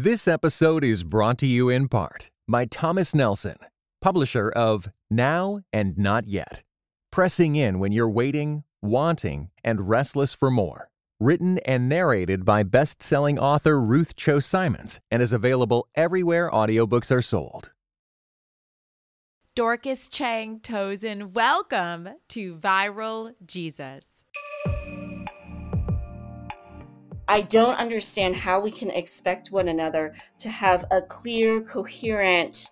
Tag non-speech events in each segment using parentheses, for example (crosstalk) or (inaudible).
This episode is brought to you in part by Thomas Nelson, publisher of Now and Not Yet. Pressing in when you're waiting, wanting, and restless for more. Written and narrated by best selling author Ruth Chou Simons and is available everywhere audiobooks are sold. Dorcas Cheng-Tozun, welcome to Viral Jesus. I don't understand how we can expect one another to have a clear, coherent,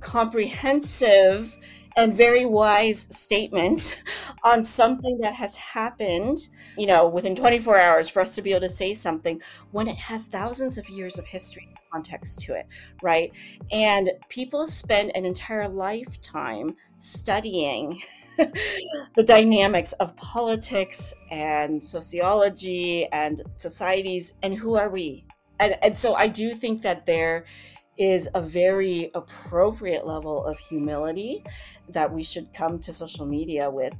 comprehensive, and very wise statement (laughs) on something that has happened, you know, within 24 hours for us to be able to say something when it has thousands of years of history context to it, right? And people spend an entire lifetime studying (laughs) (laughs) the dynamics of politics and sociology and societies and who are we? And, and so i do think that there is a very appropriate level of humility that we should come to social media with.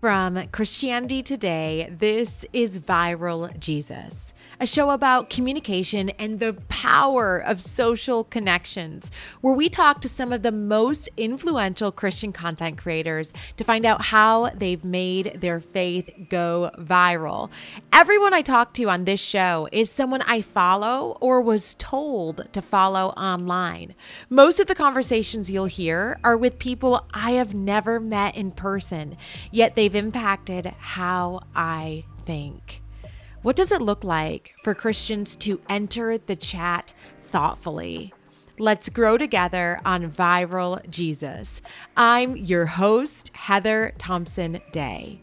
From Christianity Today, this is Viral Jesus a show about communication and the power of social connections, where we talk to some of the most influential Christian content creators to find out how they've made their faith go viral. Everyone I talk to on this show is someone I follow or was told to follow online. Most of the conversations you'll hear are with people I have never met in person, yet they've impacted how I think. What does it look like for Christians to enter the chat thoughtfully? Let's grow together on Viral Jesus. I'm your host, Heather Thompson Day.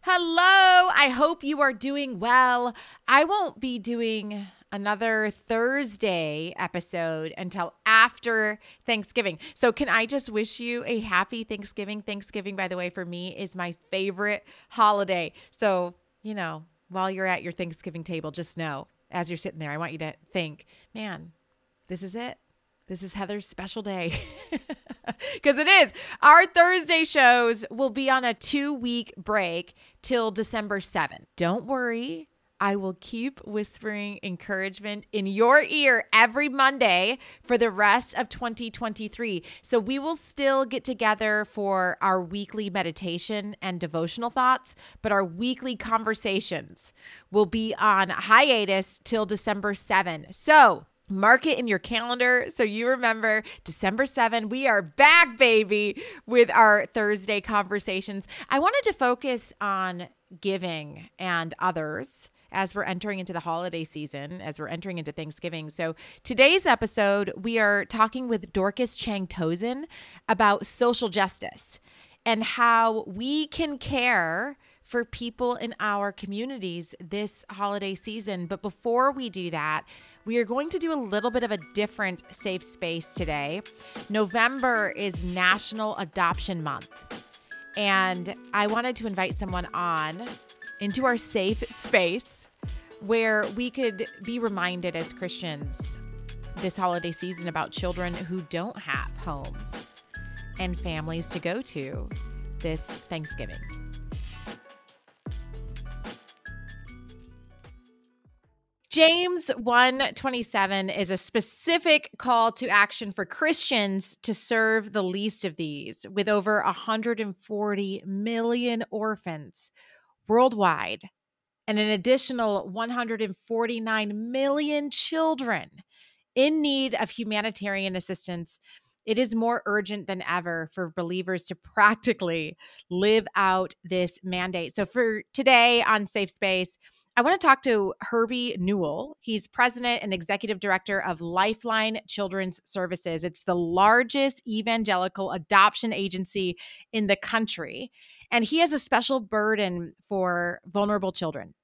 Hello, I hope you are doing well. I won't be doing another Thursday episode until after Thanksgiving. So, can I just wish you a happy Thanksgiving? Thanksgiving, by the way, for me is my favorite holiday. So, you know, while you're at your Thanksgiving table, just know as you're sitting there, I want you to think, man, this is it. This is Heather's special day. (laughs) Because it is. Our Thursday shows will be on a two week break till December 7th. Don't worry. I will keep whispering encouragement in your ear every Monday for the rest of 2023. So we will still get together for our weekly meditation and devotional thoughts, but our weekly conversations will be on hiatus till December 7. So Mark it in your calendar so you remember December 7. We are back, baby, with our Thursday conversations. I wanted to focus on giving and others as we're entering into the holiday season, as we're entering into Thanksgiving. So, today's episode, we are talking with Dorcas Cheng-Tozun about social justice and how we can care for people in our communities this holiday season. But before we do that, we are going to do a little bit of a different safe space today. November is National Adoption Month. And I wanted to invite someone on into our safe space where we could be reminded as Christians this holiday season about children who don't have homes and families to go to this Thanksgiving. James 127 is a specific call to action for Christians to serve the least of these with over 140 million orphans worldwide and an additional 149 million children in need of humanitarian assistance, it is more urgent than ever for believers to practically live out this mandate. So, for today on Safe Space, I want to talk to Herbie Newell. He's president and executive director of Lifeline Children's Services. It's the largest evangelical adoption agency in the country. And he has a special burden for vulnerable children.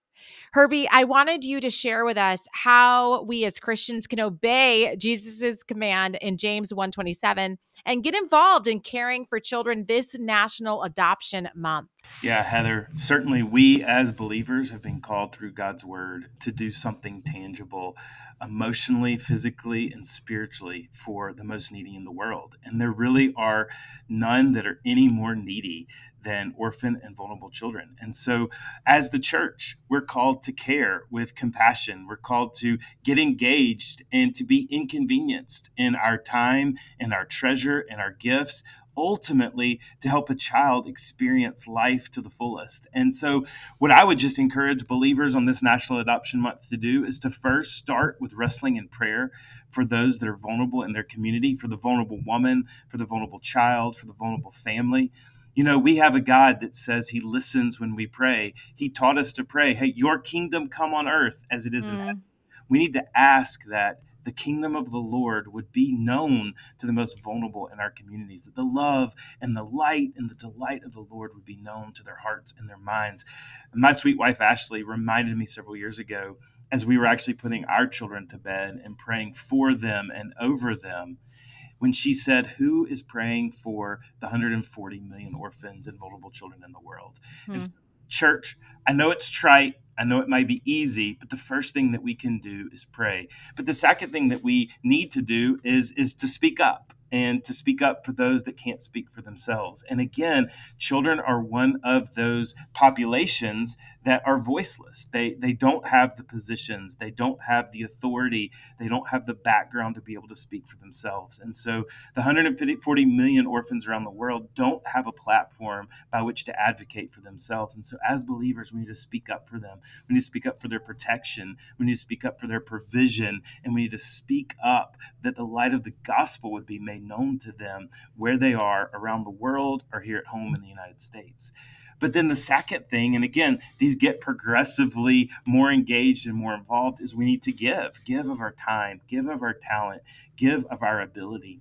Herbie, I wanted you to share with us how we as Christians can obey Jesus's command in James 127 and get involved in caring for children this National Adoption Month. Yeah, Heather, certainly we as believers have been called through God's word to do something tangible emotionally, physically, and spiritually for the most needy in the world. And there really are none that are any more needy than orphan and vulnerable children. And so, as the church, we're called to care with compassion. We're called to get engaged and to be inconvenienced in our time and our treasure and our gifts ultimately to help a child experience life to the fullest. And so, what I would just encourage believers on this National Adoption Month to do is to first start with wrestling in prayer for those that are vulnerable in their community, for the vulnerable woman, for the vulnerable child, for the vulnerable family. You know, we have a God that says he listens when we pray. He taught us to pray, hey, your kingdom come on earth as it is mm. in heaven. We need to ask that the kingdom of the Lord would be known to the most vulnerable in our communities, that the love and the light and the delight of the Lord would be known to their hearts and their minds. My sweet wife, Ashley, reminded me several years ago as we were actually putting our children to bed and praying for them and over them when she said, Who is praying for the 140 million orphans and vulnerable children in the world? And hmm. so, church, I know it's trite. I know it might be easy, but the first thing that we can do is pray. But the second thing that we need to do is is to speak up and to speak up for those that can't speak for themselves. And again, children are one of those populations that are voiceless. They they don't have the positions, they don't have the authority, they don't have the background to be able to speak for themselves. And so the 140 million orphans around the world don't have a platform by which to advocate for themselves. And so as believers, we need to speak up for them. We need to speak up for their protection. We need to speak up for their provision, and we need to speak up that the light of the gospel would be made known to them where they are around the world or here at home in the United States. But then the second thing, and again, these get progressively more engaged and more involved, is we need to give, give of our time, give of our talent, give of our ability.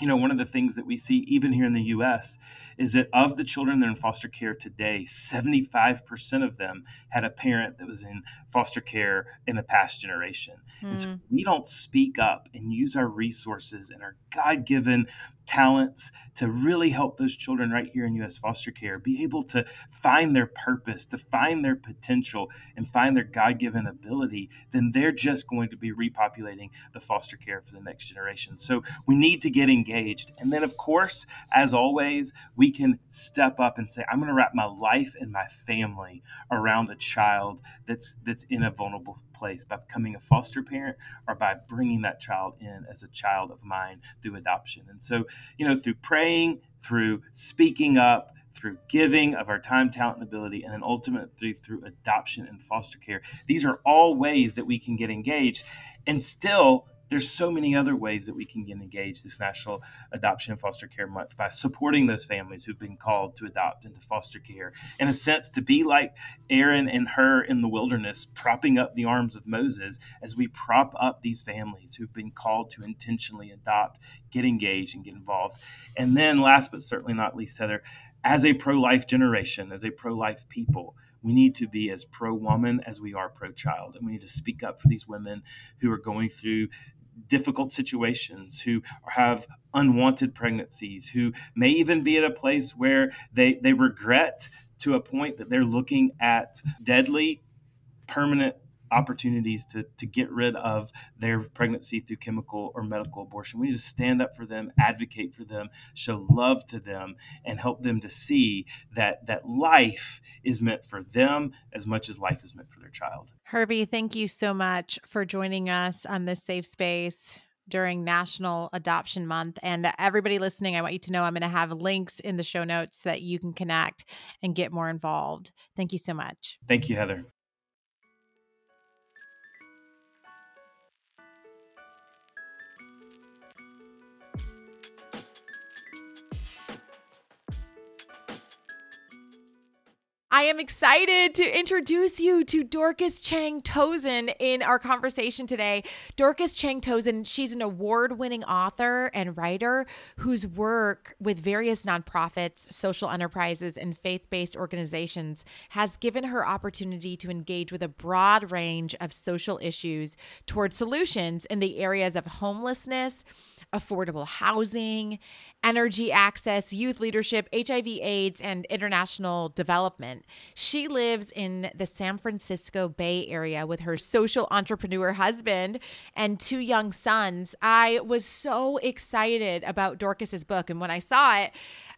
You know, one of the things that we see even here in the US is that of the children that are in foster care today, 75% of them had a parent that was in foster care in the past generation. Mm. And so hmm. we don't speak up and use our resources and our God given talents to really help those children right here in U.S. foster care be able to find their purpose, to find their potential, and find their God given ability, then they're just going to be repopulating the foster care for the next generation. So we need to get engaged. And then, of course, as always, we can step up and say, I'm going to wrap my life and my family around a child that's that's in a vulnerable place by becoming a foster parent or by bringing that child in as a child of mine through adoption. And so, you know, through praying, through speaking up, through giving of our time, talent, and ability, and then ultimately through adoption and foster care. These are all ways that we can get engaged and still there's so many other ways that we can get engaged this National Adoption and Foster Care Month by supporting those families who've been called to adopt into foster care. In a sense, to be like Aaron and Hur in the wilderness, propping up the arms of Moses as we prop up these families who've been called to intentionally adopt, get engaged, and get involved. And then, last but certainly not least, Heather, as a pro life generation, as a pro life people, we need to be as pro woman as we are pro child. And we need to speak up for these women who are going through difficult situations, who have unwanted pregnancies, who may even be at a place where they, they regret to a point that they're looking at deadly, permanent opportunities to, to get rid of their pregnancy through chemical or medical abortion. We need to stand up for them, advocate for them, show love to them, and help them to see that that life is meant for them as much as life is meant for their child. Herbie, thank you so much for joining us on this safe space during National Adoption Month. And everybody listening, I want you to know I'm going to have links in the show notes so that you can connect and get more involved. Thank you so much. Thank you, Heather. I am excited to introduce you to Dorcas Cheng-Tozun in our conversation today. Dorcas Cheng-Tozun, she's an award winning author and writer whose work with various nonprofits, social enterprises, and faith based organizations has given her opportunity to engage with a broad range of social issues toward solutions in the areas of homelessness affordable housing, energy access, youth leadership, HIV, AIDS, and international development. She lives in the San Francisco Bay Area with her social entrepreneur husband and two young sons. I was so excited about Dorcas's book. And when I saw it,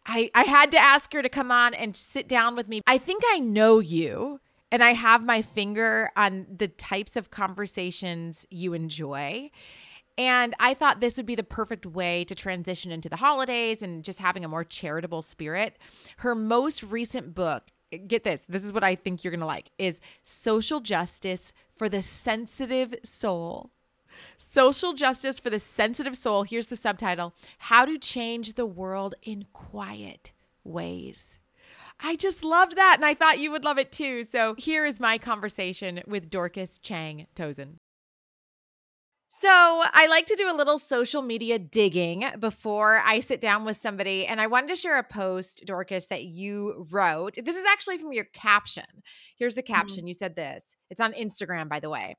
I, I had to ask her to come on and sit down with me. I think I know you and I have my finger on the types of conversations you enjoy. And I thought this would be the perfect way to transition into the holidays and just having a more charitable spirit. Her most recent book, get this, this is what I think you're going to like, is Social Justice for the Sensitive Soul. Social Justice for the Sensitive Soul. Here's the subtitle How to Change the World in Quiet Ways. I just loved that, and I thought you would love it too. So here is my conversation with Dorcas Cheng-Tozun. So, I like to do a little social media digging before I sit down with somebody. And I wanted to share a post, Dorcas, that you wrote. This is actually from your caption. Here's the mm-hmm. caption. Mm-hmm. You said this. It's on Instagram, by the way.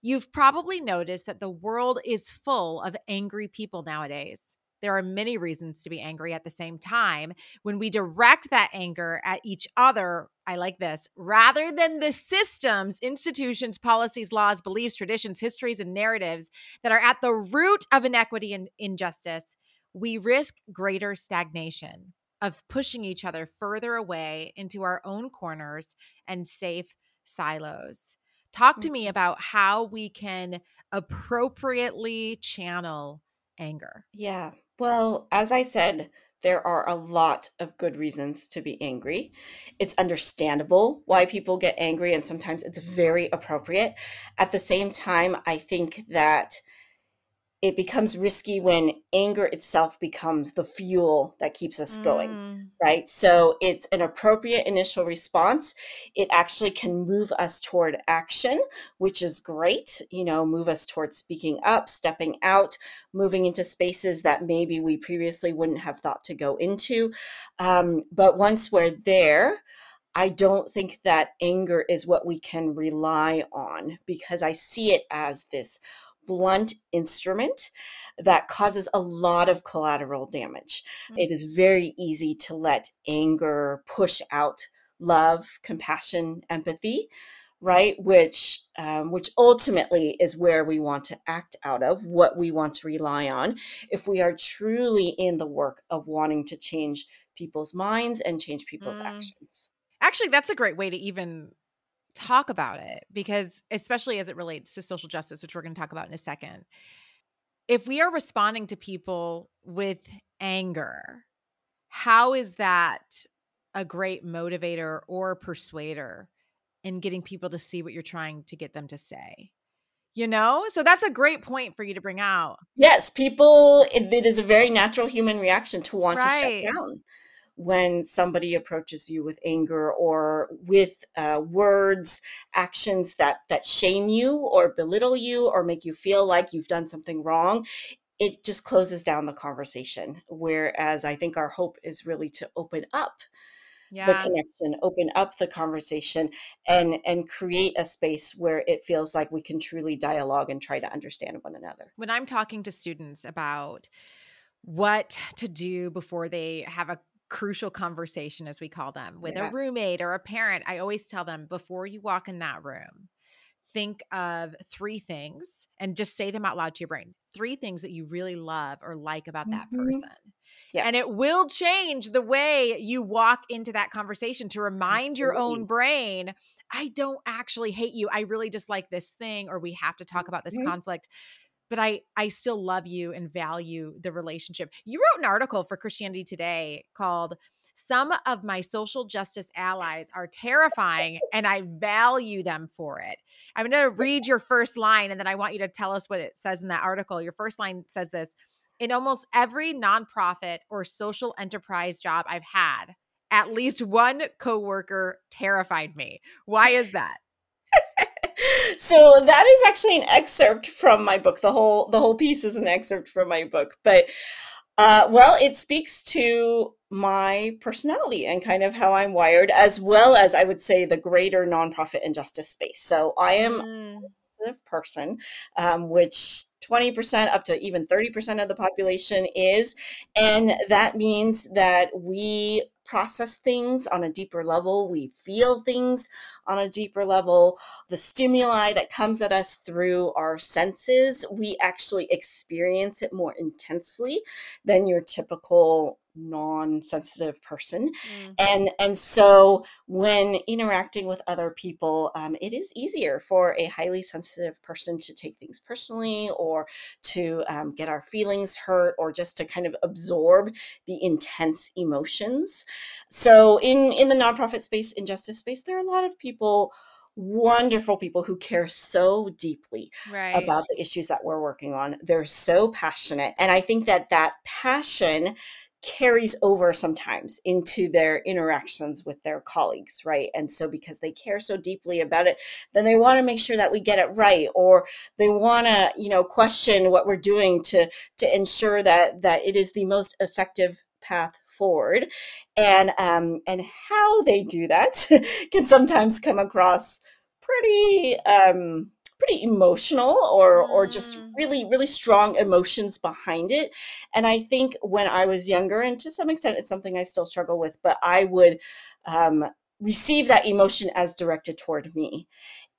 You've probably noticed that the world is full of angry people nowadays. There are many reasons to be angry at the same time. When we direct that anger at each other, I like this, rather than the systems, institutions, policies, laws, beliefs, traditions, histories, and narratives that are at the root of inequity and injustice, we risk greater stagnation of pushing each other further away into our own corners and safe silos. Talk to me mm-hmm. about how we can appropriately channel anger. Yeah. Well, as I said, there are a lot of good reasons to be angry. It's understandable why people get angry, and sometimes it's very appropriate. At the same time, I think that it becomes risky when anger itself becomes the fuel that keeps us going, mm. right? So it's an appropriate initial response. It actually can move us toward action, which is great, you know, move us toward speaking up, stepping out, moving into spaces that maybe we previously wouldn't have thought to go into. Um, but once we're there, I don't think that anger is what we can rely on because I see it as this blunt instrument that causes a lot of collateral damage. Mm-hmm. It is very easy to let anger push out love, compassion, empathy, right? Which um, which ultimately is where we want to act out of, what we want to rely on, if we are truly in the work of wanting to change people's minds and change people's mm. actions. Actually, that's a great way to even talk about it because especially as it relates to social justice which we're going to talk about in a second if we are responding to people with anger how is that a great motivator or persuader in getting people to see what you're trying to get them to say? You know? So that's a great point for you to bring out. Yes people it, it is a very natural human reaction to want right. to shut down when somebody approaches you with anger or with uh, words actions that that shame you or belittle you or make you feel like you've done something wrong it just closes down the conversation whereas i think our hope is really to open up yeah. the connection open up the conversation and and create a space where it feels like we can truly dialogue and try to understand one another when i'm talking to students about what to do before they have a crucial conversation, as we call them, with yeah. a roommate or a parent, I always tell them before you walk in that room, think of three things and just say them out loud to your brain. Three things that you really love or like about that mm-hmm. person. Yes. And it will change the way you walk into that conversation to remind Absolutely. your own brain, I don't actually hate you. I really just like this thing, or we have to talk about this mm-hmm. conflict but I I still love you and value the relationship. You wrote an article for Christianity Today called some of my social justice allies are terrifying (laughs) and I value them for it. I'm going to read your first line and then I want you to tell us what it says in that article. Your first line says this In almost every nonprofit or social enterprise job I've had, at least one coworker terrified me. Why is that? So that is actually an excerpt from my book. The whole the whole piece is an excerpt from my book, but uh, well, it speaks to my personality and kind of how I'm wired, as well as I would say the greater nonprofit injustice space. So I am mm. a person, um, which 20% up to even 30% of the population is. And that means that we process things on a deeper level, we feel things on a deeper level. The stimuli that comes at us through our senses, we actually experience it more intensely than your typical non-sensitive person mm. and and so when interacting with other people um, it is easier for a highly sensitive person to take things personally or to um, get our feelings hurt or just to kind of absorb the intense emotions so in in the nonprofit space injustice space there are a lot of people wonderful people who care so deeply right. about the issues that we're working on. They're so passionate. And I think that that passion carries over sometimes into their interactions with their colleagues, right? And so because they care so deeply about it, then they want to make sure that we get it right or they want to, you know, question what we're doing to to ensure that that it is the most effective path forward. And um and how they do that (laughs) can sometimes come across pretty um pretty emotional or mm. or just mm. really really strong emotions behind it and i think when i was younger and to some extent it's something i still struggle with but i would um, receive that emotion as directed toward me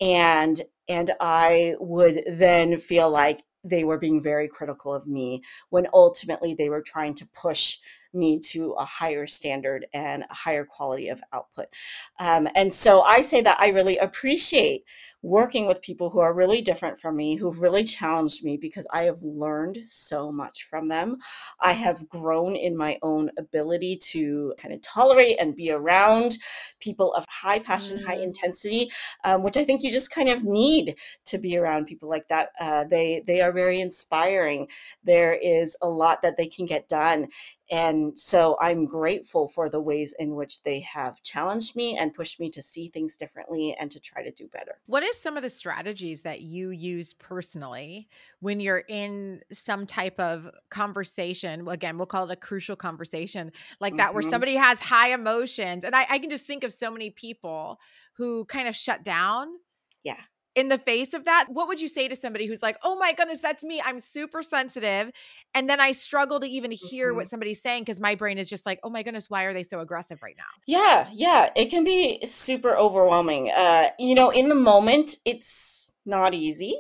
and and i would then feel like they were being very critical of me when ultimately they were trying to push me to a higher standard and a higher quality of output. Um, and so I say that I really appreciate working with people who are really different from me, who've really challenged me because I have learned so much from them. I have grown in my own ability to kind of tolerate and be around people of high passion, mm. high intensity, um, which I think you just kind of need to be around people like that. Uh, they they are very inspiring. There is a lot that they can get done, and so I'm grateful for the ways in which they have challenged me and pushed me to see things differently and to try to do better. What is some of the strategies that you use personally when you're in some type of conversation? Again, we'll call it a crucial conversation like mm-hmm. that, where mm-hmm. somebody has high emotions. And I, I can just think of so many people who kind of shut down. Yeah in the face of that, what would you say to somebody who's like, oh my goodness, that's me. I'm super sensitive. And then I struggle to even hear mm-hmm. what somebody's saying because my brain is just like, oh my goodness, why are they so aggressive right now? Yeah, yeah. It can be super overwhelming. Uh, you know, in the moment, it's not easy.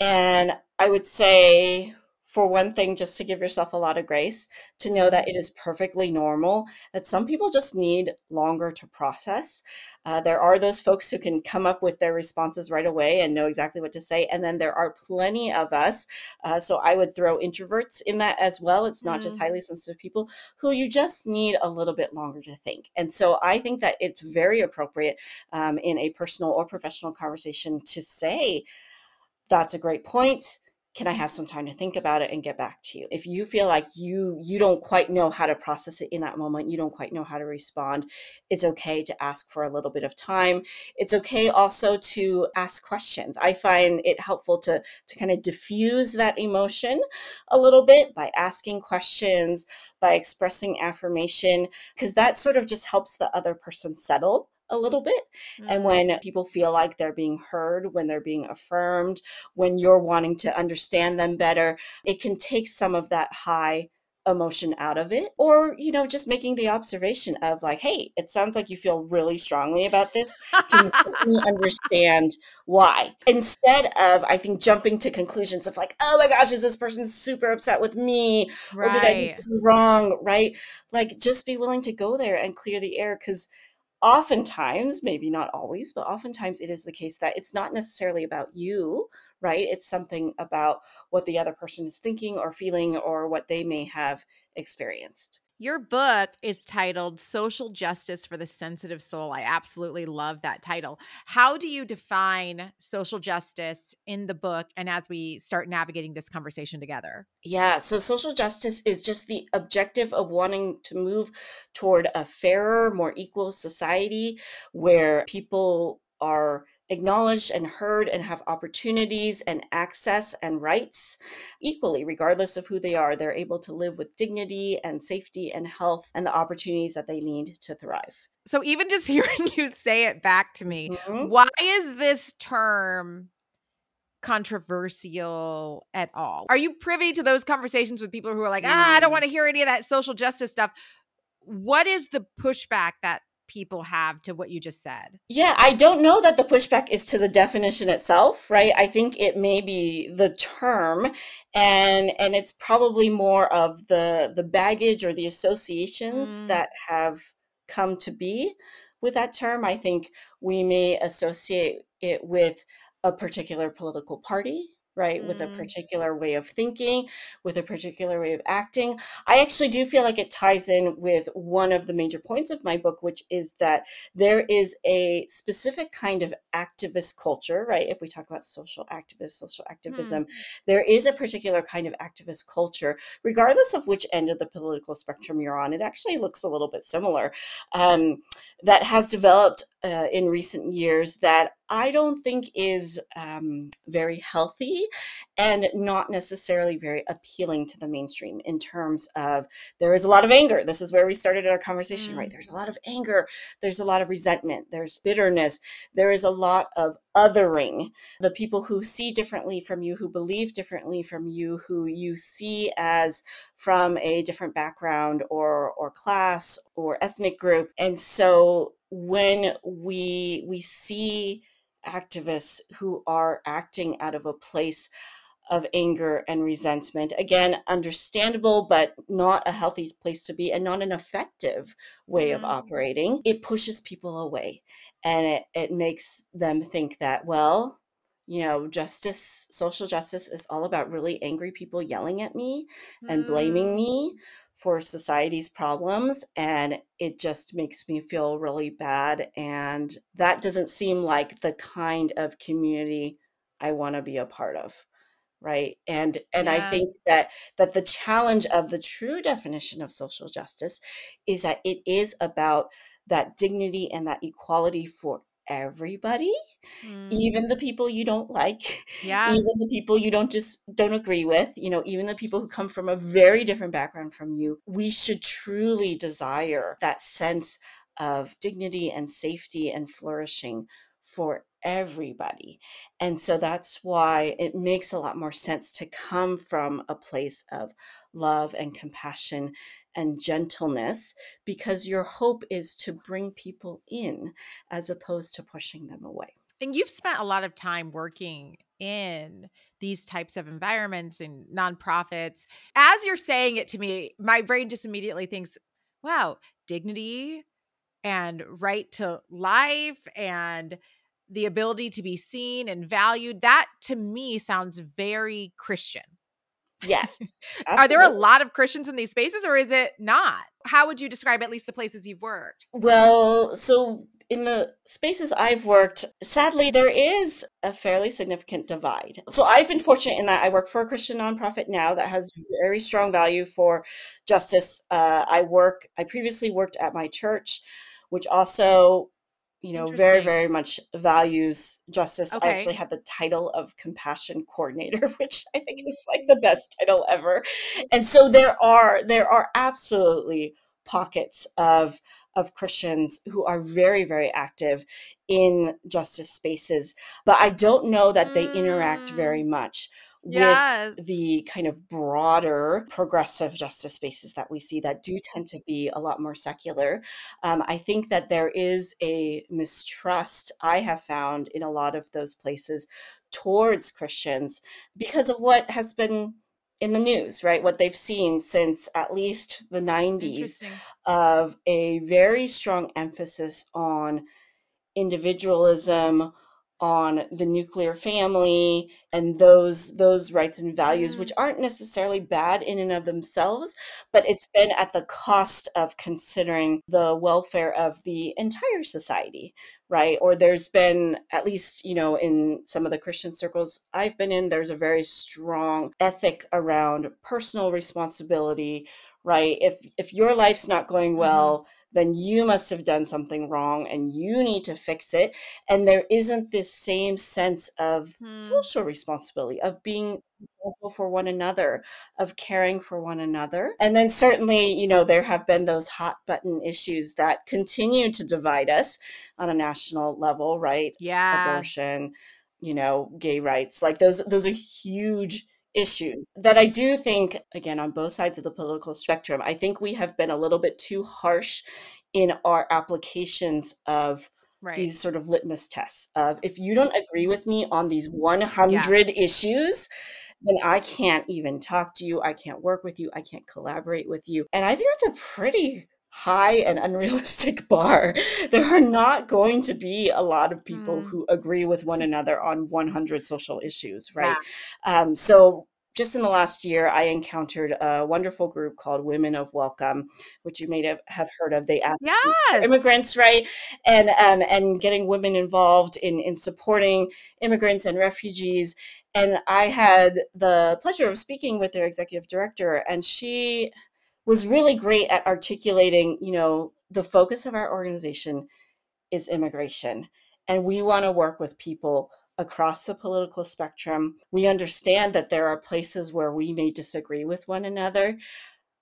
And I would say for one thing, just to give yourself a lot of grace, to know that it is perfectly normal, that some people just need longer to process. Uh, there are those folks who can come up with their responses right away and know exactly what to say. And then there are plenty of us. Uh, so I would throw introverts in that as well. It's not mm. just highly sensitive people who you just need a little bit longer to think. And so I think that it's very appropriate um, in a personal or professional conversation to say, that's a great point can i have some time to think about it and get back to you? If you feel like you you don't quite know how to process it in that moment you don't quite know how to respond it's okay to ask for a little bit of time. It's okay also to ask questions. I find it helpful to to kind of diffuse that emotion a little bit by asking questions by expressing affirmation because that sort of just helps the other person settle a little bit. Mm-hmm. And when people feel like they're being heard, when they're being affirmed, when you're wanting to understand them better, it can take some of that high emotion out of it or you know just making the observation of like hey it sounds like you feel really strongly about this can you understand why instead of i think jumping to conclusions of like oh my gosh is this person super upset with me right. or did i do something wrong right like just be willing to go there and clear the air because oftentimes, maybe not always, but oftentimes it is the case that it's not necessarily about you, right? It's something about what the other person is thinking or feeling or what they may have experienced. Your book is titled Social Justice for the Sensitive Soul. I absolutely love that title. How do you define social justice in the book and as we start navigating this conversation together? Yeah, so social justice is just the objective of wanting to move toward a fairer, more equal society where people are acknowledged and heard and have opportunities and access and rights equally, regardless of who they are. They're able to live with dignity and safety and health and the opportunities that they need to thrive. So, even just (laughs) hearing you say it back to me, mm-hmm. why is this term controversial at all? Are you privy to those conversations with people who are like, ah, I don't mm. want to hear any of that social justice stuff? What is the pushback that people have to what you just said? Yeah, I don't know that the pushback is to the definition itself, right? I think it may be the term and and it's probably more of the the baggage or the associations mm. that have come to be with that term. I think we may associate it with a particular political party right mm. with a mm. particular way of thinking with a particular way of acting i actually do feel like it ties in with one of the major points of my book which is that there is a specific kind of activist culture right if we talk about social activists social activism mm. there is a particular kind of activist culture regardless of which end of the political spectrum you're on it actually looks a little bit similar um, that has developed uh, in recent years that I don't think is um, very healthy and not necessarily very appealing to the mainstream in terms of there is a lot of anger. This is where we started our conversation, mm. right? There's a lot of anger, there's a lot of resentment, there's bitterness, there is a lot of othering. The people who see differently from you, who believe differently from you, who you see as from a different background or or class or ethnic group. And so when we we see activists who are acting out of a place of anger and resentment. Again, understandable, but not a healthy place to be and not an effective way mm-hmm. of operating. It pushes people away and it, it makes them think that, well, you know, justice, social justice is all about really angry people yelling at me and blaming me mm for society's problems and it just makes me feel really bad and that doesn't seem like the kind of community I want to be a part of right? And and i think that that the challenge of the true definition of social justice is that it is about that dignity and that equality for everybody mm. even the people you don't like (laughs) yeah even the people you don't just don't agree with you know even the people who come from a very different background from you we should truly desire that sense of dignity and safety and flourishing for everybody. And so that's why it makes a lot more sense to come from a place of love and compassion and gentleness because your hope is to bring people in as opposed to pushing them away. And you've spent a lot of time working in these types of environments and nonprofits. As you're saying it to me, my brain just immediately thinks, wow, dignity and right to life and the ability to be seen and valued. That to me sounds very Christian. Yes. (laughs) Are there a lot of Christians in these spaces or is it not? How would you describe at least the places you've worked? Well, so in the spaces I've worked, sadly, there is a fairly significant divide. So I've been fortunate in that I work for a Christian nonprofit now that has very strong value for justice. Uh, I work, I previously worked at my church, which also you know very very much values justice okay. i actually had the title of compassion coordinator (laughs) which i think is like the best title ever and so there are there are absolutely pockets of of christians who are very very active in justice spaces but i don't know that they mm. interact very much yes. with the kind of broader progressive justice spaces that we see that do tend to be a lot more secular. Um, I think that there is a mistrust I have found in a lot of those places towards Christians because of what has been in the news, right? What they've seen since at least the 90s of a very strong emphasis on individualism, on the nuclear family and those those rights and values Mm. which aren't necessarily bad in and of themselves but it's been at the cost of considering the welfare of the entire society right or there's been at least you know in some of the christian circles i've been in there's a very strong ethic around personal responsibility right if if your life's not going Mhm. well then you must have done something wrong and you need to fix it and there isn't this same sense of Hmm. social responsibility of being responsible for one another of caring for one another and then certainly you know there have been those hot button issues that continue to divide us on a national level right Yeah. abortion you know gay rights like those those are huge issues that i do think again on both sides of the political spectrum i think we have been a little bit too harsh in our applications of Right. these sort of litmus tests of if you don't agree with me on these 100 issues then i can't even talk to you i can't work with you i can't collaborate with you and i think that's a pretty high and unrealistic (laughs) bar. There are not going to be a lot of people Mm. who agree with one another on 100 social issues right? Um, so just in the last year i encountered a wonderful group called women of welcome which you may have, heard of. They advocate Yes. immigrants right? And um, and getting women involved in in supporting immigrants and refugees. And i had the pleasure of speaking with their executive director and she was really great at articulating you know the focus of our organization is immigration and we want to work with people across the political spectrum we understand that there are places where we may disagree with one another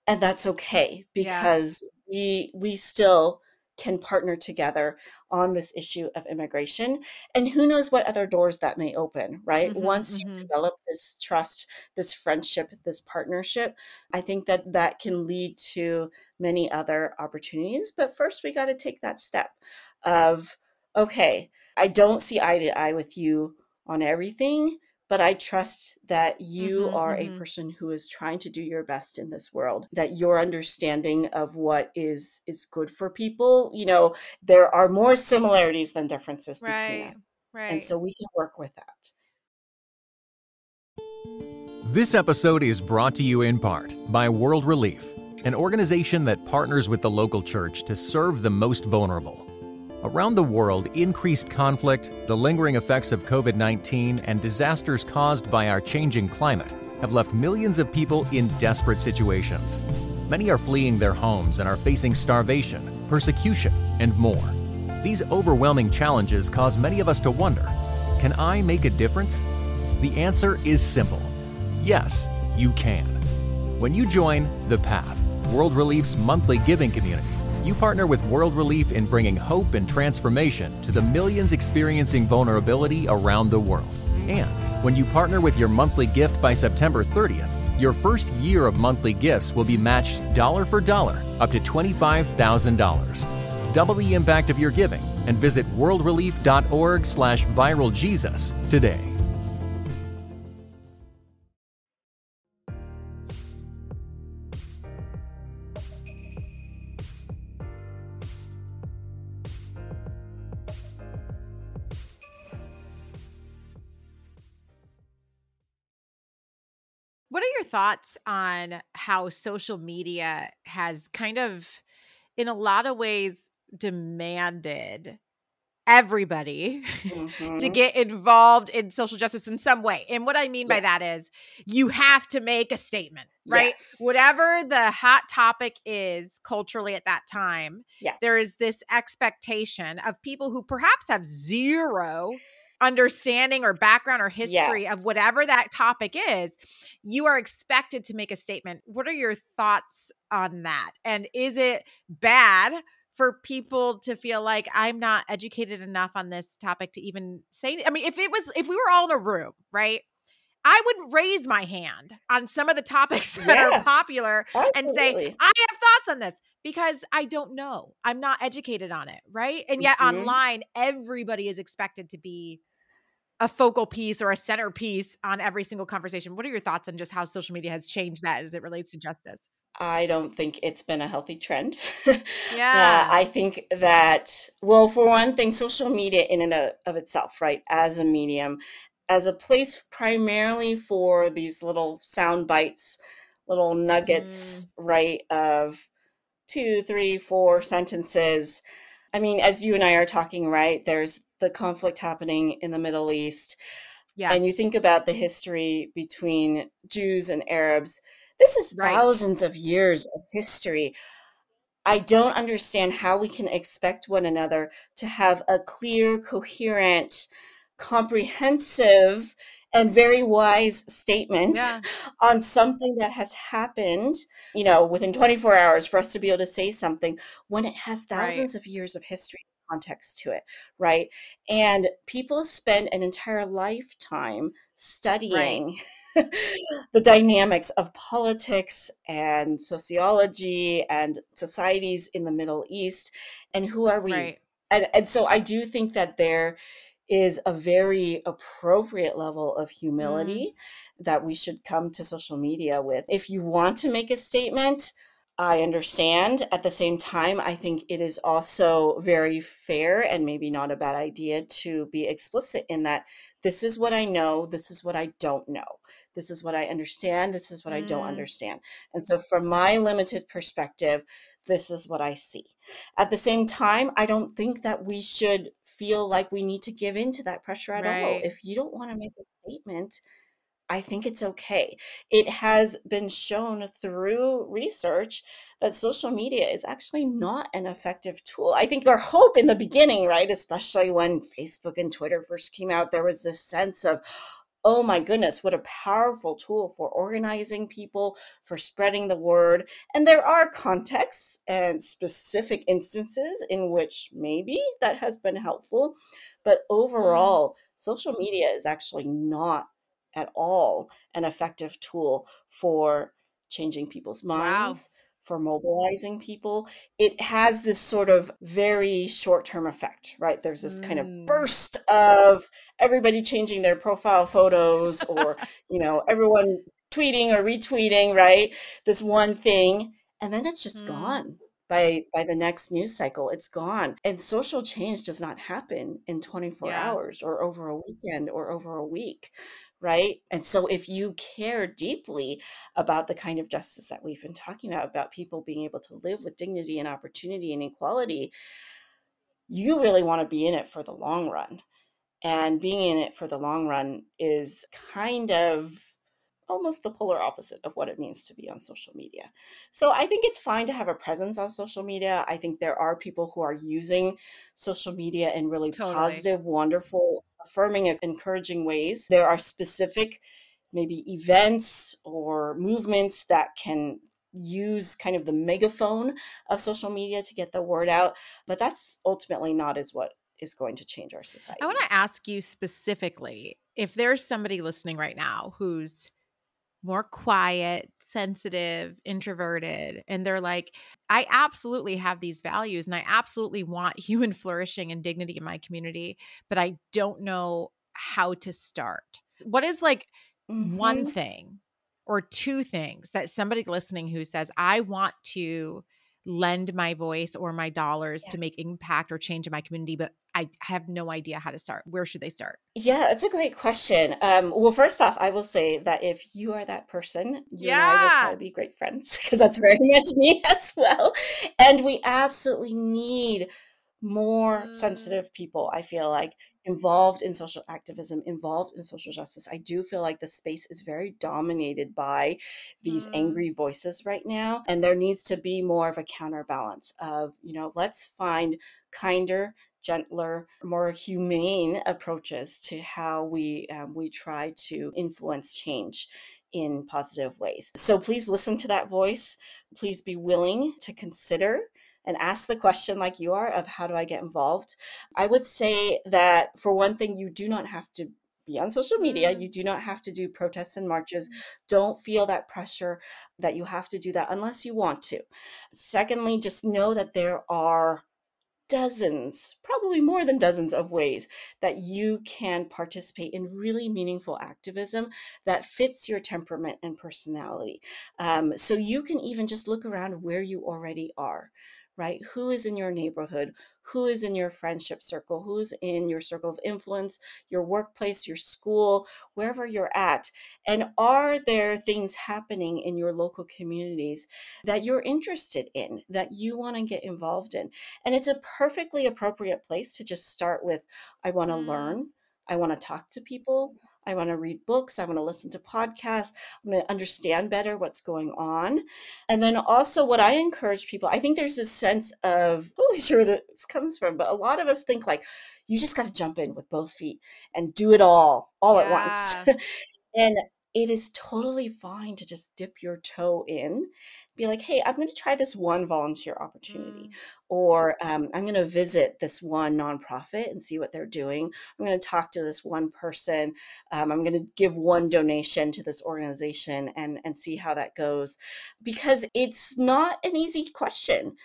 and that's okay Yeah. because we we still can partner together on this issue of immigration and who knows what other doors that may open right Mhm, once you mhm. develop this trust this friendship this partnership i think that that can lead to many other opportunities but first we got to take that step of okay i don't see eye to eye with you on everything but I trust that you Mhm, are a mhm. person who is trying to do your best in this world. That your understanding of what is is good for people, you know, there are more similarities than differences between us, Right. and so we can work with that. This episode is brought to you in part by World Relief, an organization that partners with the local church to serve the most vulnerable. Around the world, increased conflict, the lingering effects of COVID 19, and disasters caused by our changing climate have left millions of people in desperate situations. Many are fleeing their homes and are facing starvation, persecution, and more. These overwhelming challenges cause many of us to wonder can I make a difference? The answer is simple yes, you can. When you join The Path, World Relief's monthly giving community, you partner with World Relief in bringing hope and transformation to the millions experiencing vulnerability around the world. And when you partner with your monthly gift by September 30th, your first year of monthly gifts will be matched dollar for dollar up to $25,000. Double the impact of your giving and visit worldrelief.org slash viraljesus today. Thoughts on how social media has kind of, in a lot of ways, demanded everybody (laughs) to Mhm. get involved in social justice in some way? And what I mean by that is you have to make a statement, right? Yes. Whatever the hot topic is culturally at that time, Yeah. there is this expectation of people who perhaps have zero understanding or background or history Yes. of whatever that topic is, you are expected to make a statement. What are your thoughts on that? And is it bad for people to feel like I'm not educated enough on this topic to even say I mean if it was if we were all in a room, right? I wouldn't raise my hand on some of the topics (laughs) that Yeah. are popular and say, I have thoughts on this because I don't know. I'm not educated on it, right? And yet Mhm. online, everybody is expected to be a focal piece or a centerpiece on every single conversation. What are your thoughts on just how social media has changed that as it relates to justice? I don't think it's been a healthy trend. (laughs) Yeah. Uh, I think that, well, for one thing, social media in and of itself, right, as a medium, as a place primarily for these little sound bites, little nuggets, mm. right, of two, three, four sentences. I mean, as you and I are talking, right, there's the conflict happening in the Middle East. yes. And you think about the history between Jews and Arabs. This is Right. thousands of years of history. I don't understand how we can expect one another to have a clear, coherent, comprehensive, and very wise statement Yeah. on something that has happened, you know, within 24 hours for us to be able to say something when it has Right. thousands of years of history context to it, right? And people spend an entire lifetime studying (laughs) the dynamics of politics and sociology and societies in the Middle East. And who are we? Right. And, and so I do think that there is a very appropriate level of humility that we should come to social media with. If you want to make a statement, I understand. At the same time, I think it is also very fair and maybe not a bad idea to be explicit in that this is what I know, this is what I don't know. This is what I understand, this is what I don't Mm. understand. And so, from my limited perspective, this is what I see. At the same time, I don't think that we should feel like we need to give in to that pressure at all. If you don't want to make a statement, I think it's okay. It has been shown through research that social media is actually not an effective tool. I think our hope in the beginning, right, especially when Facebook and Twitter first came out, there was this sense of, oh my goodness, what a powerful tool for organizing people, for spreading the word. And there are contexts and specific instances in which maybe that has been helpful. But mm-hmm. overall, social media is actually not at all an effective tool for changing people's Wow. For mobilizing people. It has this sort of very short term effect, right? There's this kind of Mm. burst of everybody changing their profile photos or, you know, everyone tweeting or retweeting, right? This one thing. And then it's just Mm. gone by by the next news cycle it's gone and social change does not happen in 24 Yeah. hours or over a weekend or over a week right and so if you care deeply about the kind of justice that we've been talking about about people being able to live with dignity and opportunity and equality you really want to be in it for the long run and being in it for the long run is kind of almost the polar opposite of what it means to be on social media. So I think it's fine to have a presence on social media. I think there are people who are using social media in really Totally. positive, wonderful, affirming, and encouraging ways. There are specific maybe events or movements that can use kind of the megaphone of social media to get the word out, but that's ultimately not is what is going to change our society. I want to ask you specifically if there's somebody listening right now who's more quiet, sensitive, introverted, and they're like, I absolutely have these values and I absolutely want (laughs) human flourishing and dignity in my community, but I don't know how to start. What is like one Mhm. thing or two things that somebody listening who says, I want to lend my voice or my dollars Yeah. to make impact or change in my community, but I have no idea how to start. Where should they start? Yeah, it's a great question. Um, well, first off, I will say that if you are that person, you and I will Yeah. probably be great friends (laughs) because that's very much me as well. And we absolutely need more Mm. sensitive people, I feel like, involved in social activism, involved in social justice. I do feel like the space is very dominated by these Mm. angry voices right now. And there needs to be more of a counterbalance of, you know, let's find kinder, gentler, more humane approaches to how we um, we try to influence change in positive ways. So please listen to that voice. Please be willing to consider and ask the question like you are of how do I get involved? I would say that for one thing, you do not have to be on social media. Mm. You do not have to do protests and marches. Don't feel that pressure that you have to do that unless you want to. Secondly, just know that there are dozens, probably more than dozens of ways that you can participate in really meaningful activism that fits your temperament and personality. Um, so you can even just look around where you already are right? Who is in your neighborhood? Who is in your friendship circle? Who's in your circle of influence, your workplace, your school, wherever you're at? And are there things happening in your local communities that you're interested in, that you want to get involved in? And it's a perfectly appropriate place to just start with I want to mm. learn, I want to talk to people. I want to read books. I want to listen to podcasts. I'm going to understand better what's going on. And then also, what I encourage people, I think there's this sense of, I'm really sure where this comes from, but a lot of us think like, you just got to jump in with both feet and do it all, all yeah. at once. (laughs) and it is totally fine to just dip your toe in be like hey i'm going to try this one volunteer opportunity mm. or um, i'm going to visit this one nonprofit and see what they're doing i'm going to talk to this one person um, i'm going to give one donation to this organization and and see how that goes because it's not an easy question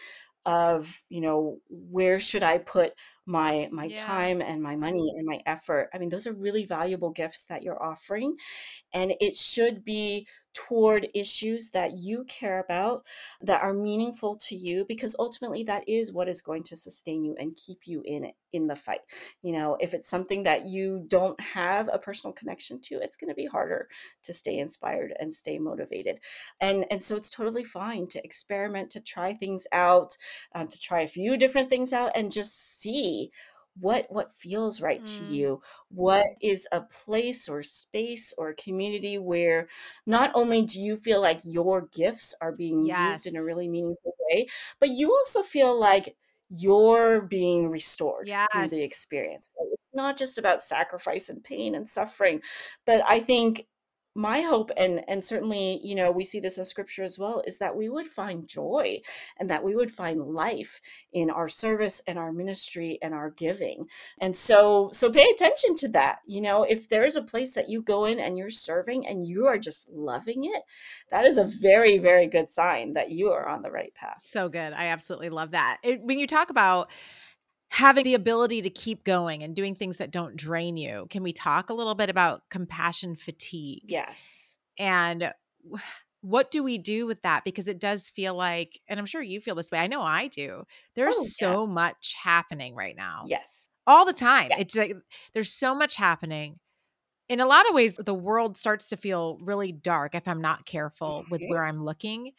of you know where should i put my my yeah. time and my money and my effort. I mean those are really valuable gifts that you're offering and it should be toward issues that you care about that are meaningful to you because ultimately that is what is going to sustain you and keep you in it in the fight. You know if it's something that you don't have a personal connection to it's going to be harder to stay inspired and stay motivated. And and so it's totally fine to experiment to try things out um, to try a few different things out and just see what what feels right mm. to you what is a place or space or community where not only do you feel like your gifts are being yes. used in a really meaningful way but you also feel like you're being restored yes. through the experience so it's not just about sacrifice and pain and suffering but i think my hope and and certainly you know we see this in scripture as well is that we would find joy and that we would find life in our service and our ministry and our giving. And so so pay attention to that you know if there's a place that you go in and you're serving and you are just loving it that is a very very good sign that you are on the right path. So good i absolutely love that. It, when you talk about having the ability to keep going and doing things that don't drain you. Can we talk a little bit about compassion fatigue? Yes. And what do we do with that? Because it does feel like, and I'm sure you feel this way. I know I do. There's oh, so yeah. much happening right now. Yes. All the time. Yes. It's like there's so much happening. In a lot of ways, the world starts to feel really dark if I'm not careful mm-hmm. with where I'm looking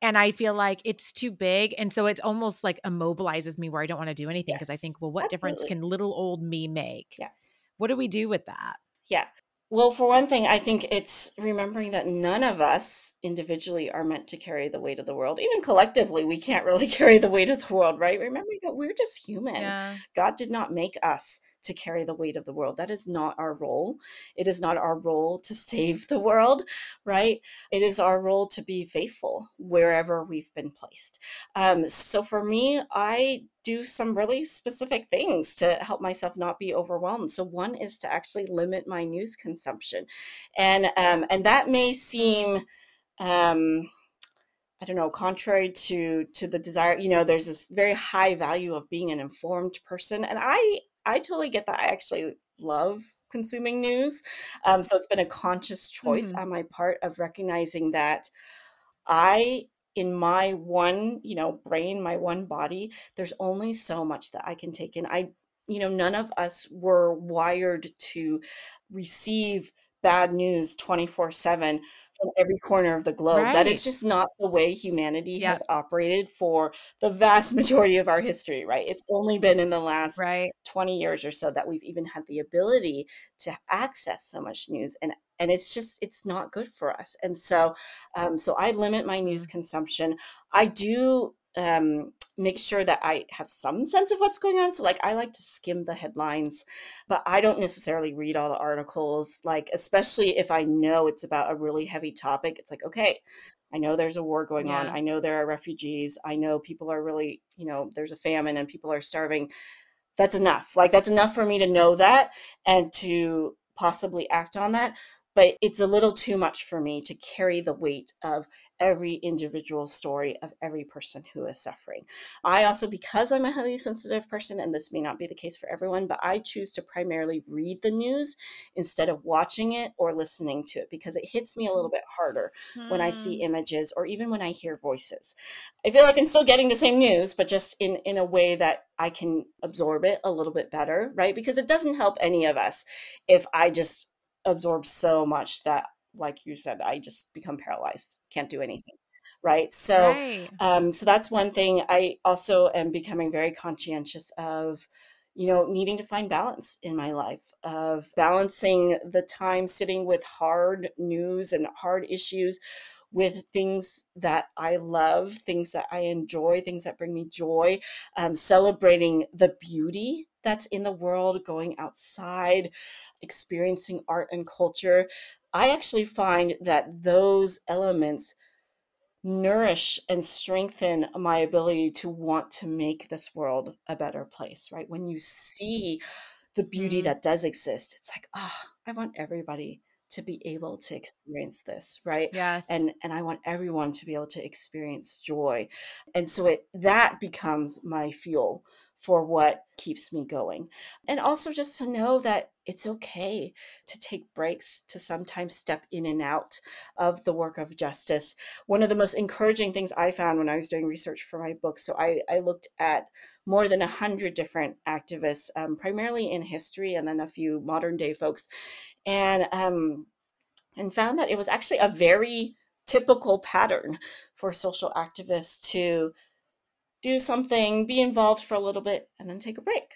and I feel like it's too big. And so it almost like immobilizes me where I don't want to do anything because yes, I think, well, what absolutely. difference can little old me make? Yeah. What do we do with that? Yeah. Well, for one thing, I think it's remembering that none of us individually are meant to carry the weight of the world. Even collectively, we can't really (laughs) carry the weight of the world, right? Remembering that we're just human. Yeah. God did not make us to carry the weight of the world. That is not our role. It is not our role to save the world, right? It is our role to be faithful wherever we've been placed. Um, so for me, I do some really specific things to help myself not be overwhelmed. So one is to actually limit my news consumption, and um, and that may seem um, I don't know, contrary to to the desire, you know, there's this very high value of being an informed person, and I I totally get that. I actually love consuming news, um, so it's been a conscious choice mm-hmm. on my part of recognizing that I in my one you know brain my one body there's only so much that i can take in i you know none of us were wired to receive bad news 24 7 from every corner of the globe. Right. That is just not the way humanity yep. has operated for the vast (laughs) majority of our history, right? It's only been in the last right. 20 years or so that we've even had the ability to access so much news and and it's just it's not good for us. And so um so I limit my news mm. consumption. I do um, make sure that I have some sense of what's going on. So, like, I like to skim the headlines, but I don't necessarily read all the articles. Like, especially if I know it's about a really heavy topic, it's like, okay, I know there's a war going yeah. on. I know there are refugees. I know people are really, you know, there's a famine and people are starving. That's enough. Like, that's enough for me to know that and to possibly act on that. But it's a little too much for me to carry the weight of every individual story of every person who is suffering. I also, because I'm a highly sensitive person, and this may not be the case for everyone, but I choose to primarily read the news instead of watching it or listening to it because it hits me a little bit harder mm. when I see hmm. images or even when I hear voices. I feel like I'm still getting the same news, but just in, in a way that I can absorb it a little bit better, right? Because it doesn't help any of us if I just absorb so much that like you said, I just become paralyzed, can't do anything. Right. So, right. Um, so that's one thing. I also am becoming very conscientious of, you know, needing to find balance in my life, of balancing the time sitting with hard news and hard issues with things that I love, things that I enjoy, things that bring me joy, um, celebrating the beauty that's in the world, going outside, experiencing art and culture. I actually find that those elements nourish and strengthen my ability to want to make this world a better place, right? When you see the beauty mm-hmm. that does exist, it's like, oh, I want everybody to be able to experience this right yes and and i want everyone to be able to experience joy and so it that becomes my fuel for what keeps me going. And also just to know that it's okay to take breaks, to sometimes step in and out of the work of justice. One of the most encouraging things I found when I was doing research for my book, so I, I looked at more than a hundred different activists, um, primarily in history, and then a few modern day folks, and um, and found that it was actually a very typical pattern for social activists to do something, be involved for a little bit, and then take a break.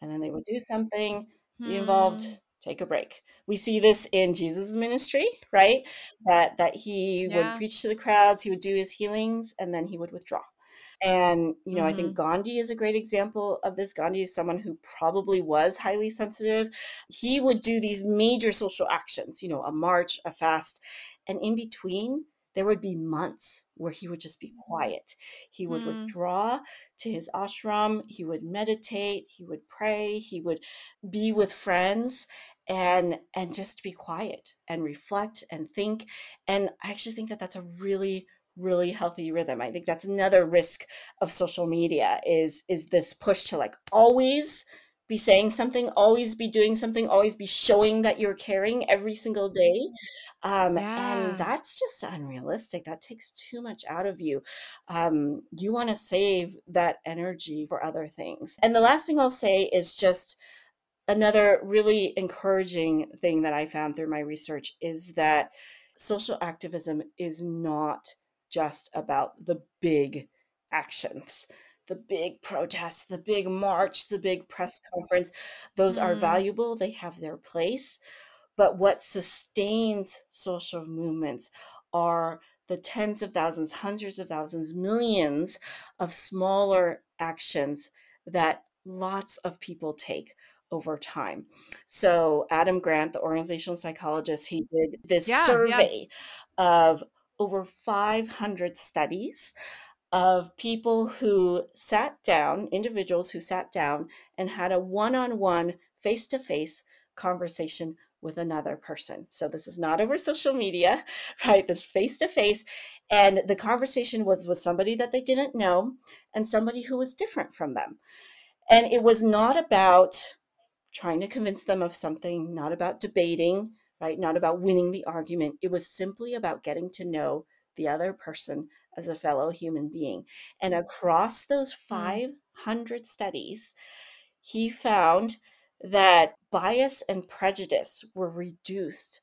And then they would do something, be involved, hmm. take a break. We see this in Jesus' ministry, right? That that he yeah. would preach to the crowds, he would do his healings, and then he would withdraw. And, you know, mm-hmm. I think mm-hmm. Gandhi is a great example of this. Gandhi is someone who probably was highly sensitive. He would do these major social actions, you know, a march, a fast, and in between, there would be months where he would just be quiet. He would mm. withdraw to his ashram, he would meditate, he would pray, he would be with friends and and just be quiet and reflect and think and I actually think that that's a really really healthy rhythm. I think that's another risk of social media is is this push to like always be saying something, always be doing something, always be showing that you're caring every single day. Um, yeah. And that's just unrealistic. That takes too much out of you. Um, you want to save that energy for other things. And the last thing I'll say is just another really encouraging thing that I found through my research is that social activism is not just about the big actions the big protests, the big march, the big press conference, those mm. are valuable. They have their place. But what sustains social movements are the tens of thousands, hundreds of thousands, millions of smaller actions that lots of people take over time. So, Adam Grant, the organizational psychologist, he did this yeah, survey yeah. of over 500 studies of people who sat down, individuals who sat down and had a one on one, face to face conversation with another person. So this is not over social media, (laughs) right? This face to face. And the conversation was with somebody that they didn't know and somebody who was different from them. And it was not about trying to convince them of something, not about debating, right? Not about winning the argument. It was simply about getting to know the other person as a fellow human being. And across those mm. 500 studies, he found that bias and prejudice were reduced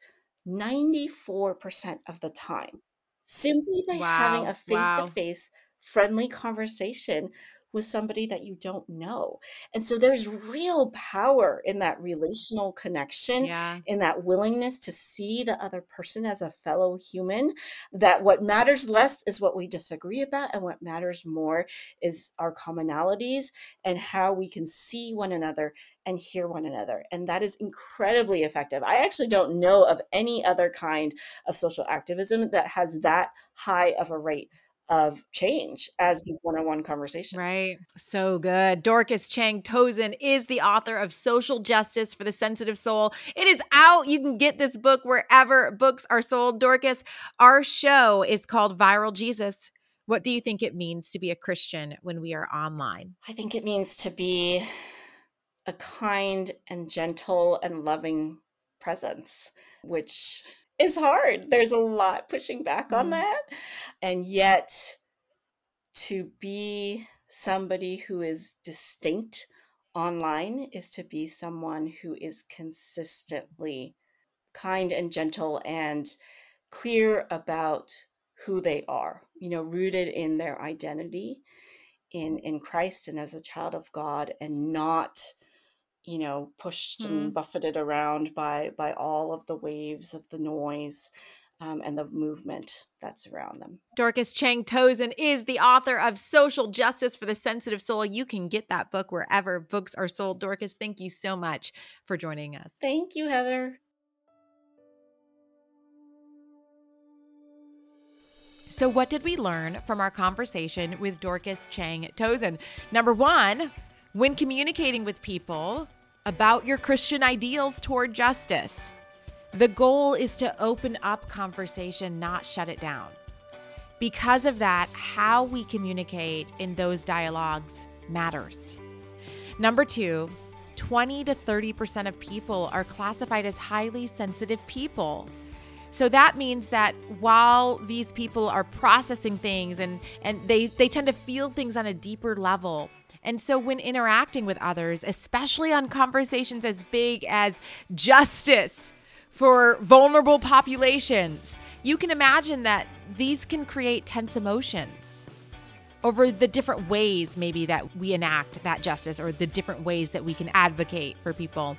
94% of the time simply by wow. having a face to face friendly conversation with somebody that you don't know. And so there's real power in that relational connection, yeah. in that willingness to see the other person as a fellow human. That what matters less is what we disagree about, and what matters more is our commonalities and how we can see one another and hear one another. And that is incredibly effective. I actually don't know of any other kind of social activism that has that high of a rate of change as these one-on-one conversations. Right. So good. Dorcas Cheng-Tozun is the author of Social Justice for the Sensitive Soul. It is out. You can get this book wherever books are sold. Dorcas, our show is called Viral Jesus. What do you think it means to be a Christian when we are online? I think it means to be a kind and gentle and loving presence, which is hard. There's a lot pushing back on mm. that. And yet, to be somebody who is distinct online is to be someone who is consistently kind and gentle and clear about who they are, you know, rooted in their identity in in Christ and as a child of God and not you know pushed mm. and buffeted around by by all of the waves of the noise um, and the movement that's around them. Dorcas Cheng-Tozun is the author of Social Justice for the Sensitive Soul. You can get that book wherever books are sold. Dorcas, thank you so much for joining us. Thank you, Heather. So, what did we learn from our conversation with Dorcas Cheng-Tozun? Number one, when communicating with people about your Christian ideals toward justice. The goal is to open up conversation, not shut it down. Because of that, how we communicate in those dialogues matters. Number two, 20 to 30% of people are classified as highly sensitive people. So that means that while these people are processing things and, and they, they tend to feel things on a deeper level, and so, when interacting with others, especially on conversations as big as justice for vulnerable populations, you can imagine that these can create tense emotions over the different ways, maybe, that we enact that justice or the different ways that we can advocate for people.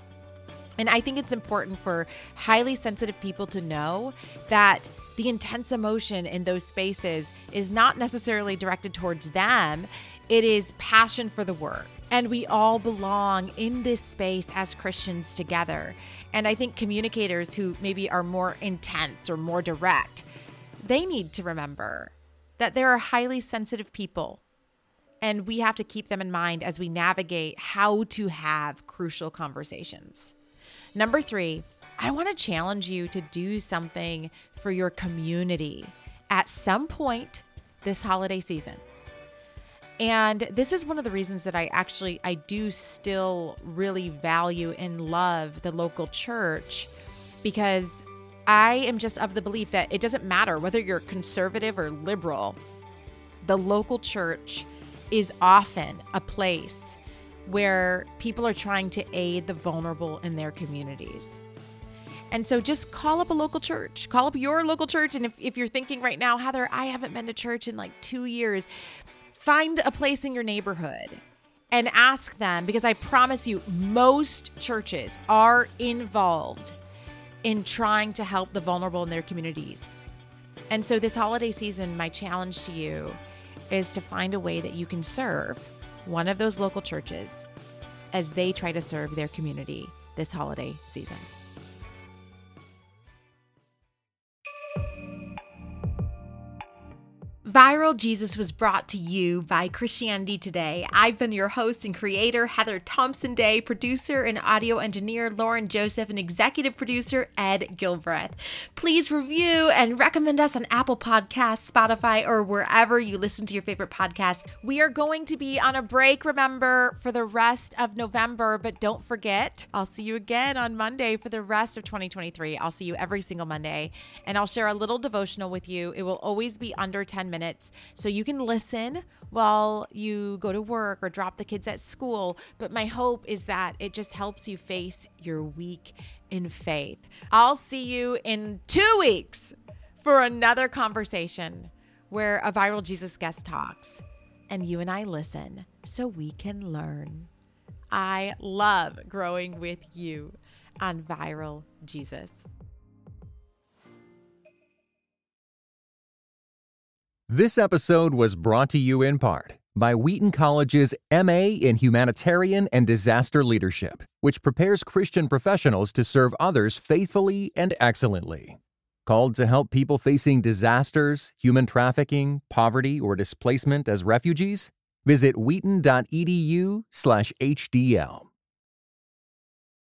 And I think it's important for highly sensitive people to know that the intense emotion in those spaces is not necessarily directed towards them. It is passion for the work. And we all belong in this space as Christians together. And I think communicators who maybe are more intense or more direct, they need to remember that there are highly sensitive people. And we have to keep them in mind as we navigate how to have crucial conversations. Number three, I want to challenge you to do something for your community at some point this holiday season. And this is one of the reasons that I actually I do still really value and love the local church because I am just of the belief that it doesn't matter whether you're conservative or liberal. The local church is often a place where people are trying to aid the vulnerable in their communities. And so just call up a local church, call up your local church. And if, if you're thinking right now, Heather, I haven't been to church in like two years, Find a place in your neighborhood and ask them because I promise you, most churches are involved in trying to help the vulnerable in their communities. And so, this holiday season, my challenge to you is to find a way that you can serve one of those local churches as they try to serve their community this holiday season. Viral Jesus was brought to you by Christianity Today. I've been your host and creator, Heather Thompson Day, producer and audio engineer, Lauren Joseph, and executive producer, Ed Gilbreath. Please review and recommend us on Apple Podcasts, Spotify, or wherever you listen to your favorite podcasts. We are going to be on a break, remember, for the rest of November, but don't forget, I'll see you again on Monday for the rest of 2023. I'll see you every single Monday, and I'll share a little devotional with you. It will always be under 10 minutes minutes so you can listen while you go to work or drop the kids at school. But my hope is that it just helps you face your week in faith. I'll see you in two weeks for another conversation where a viral Jesus guest talks and you and I listen so we can learn. I love growing with you on Viral Jesus. This episode was brought to you in part by Wheaton College's MA in Humanitarian and Disaster Leadership, which prepares Christian professionals to serve others faithfully and excellently. called to help people facing disasters, human trafficking, poverty, or displacement as refugees? Visit wheaton.edu/hdl.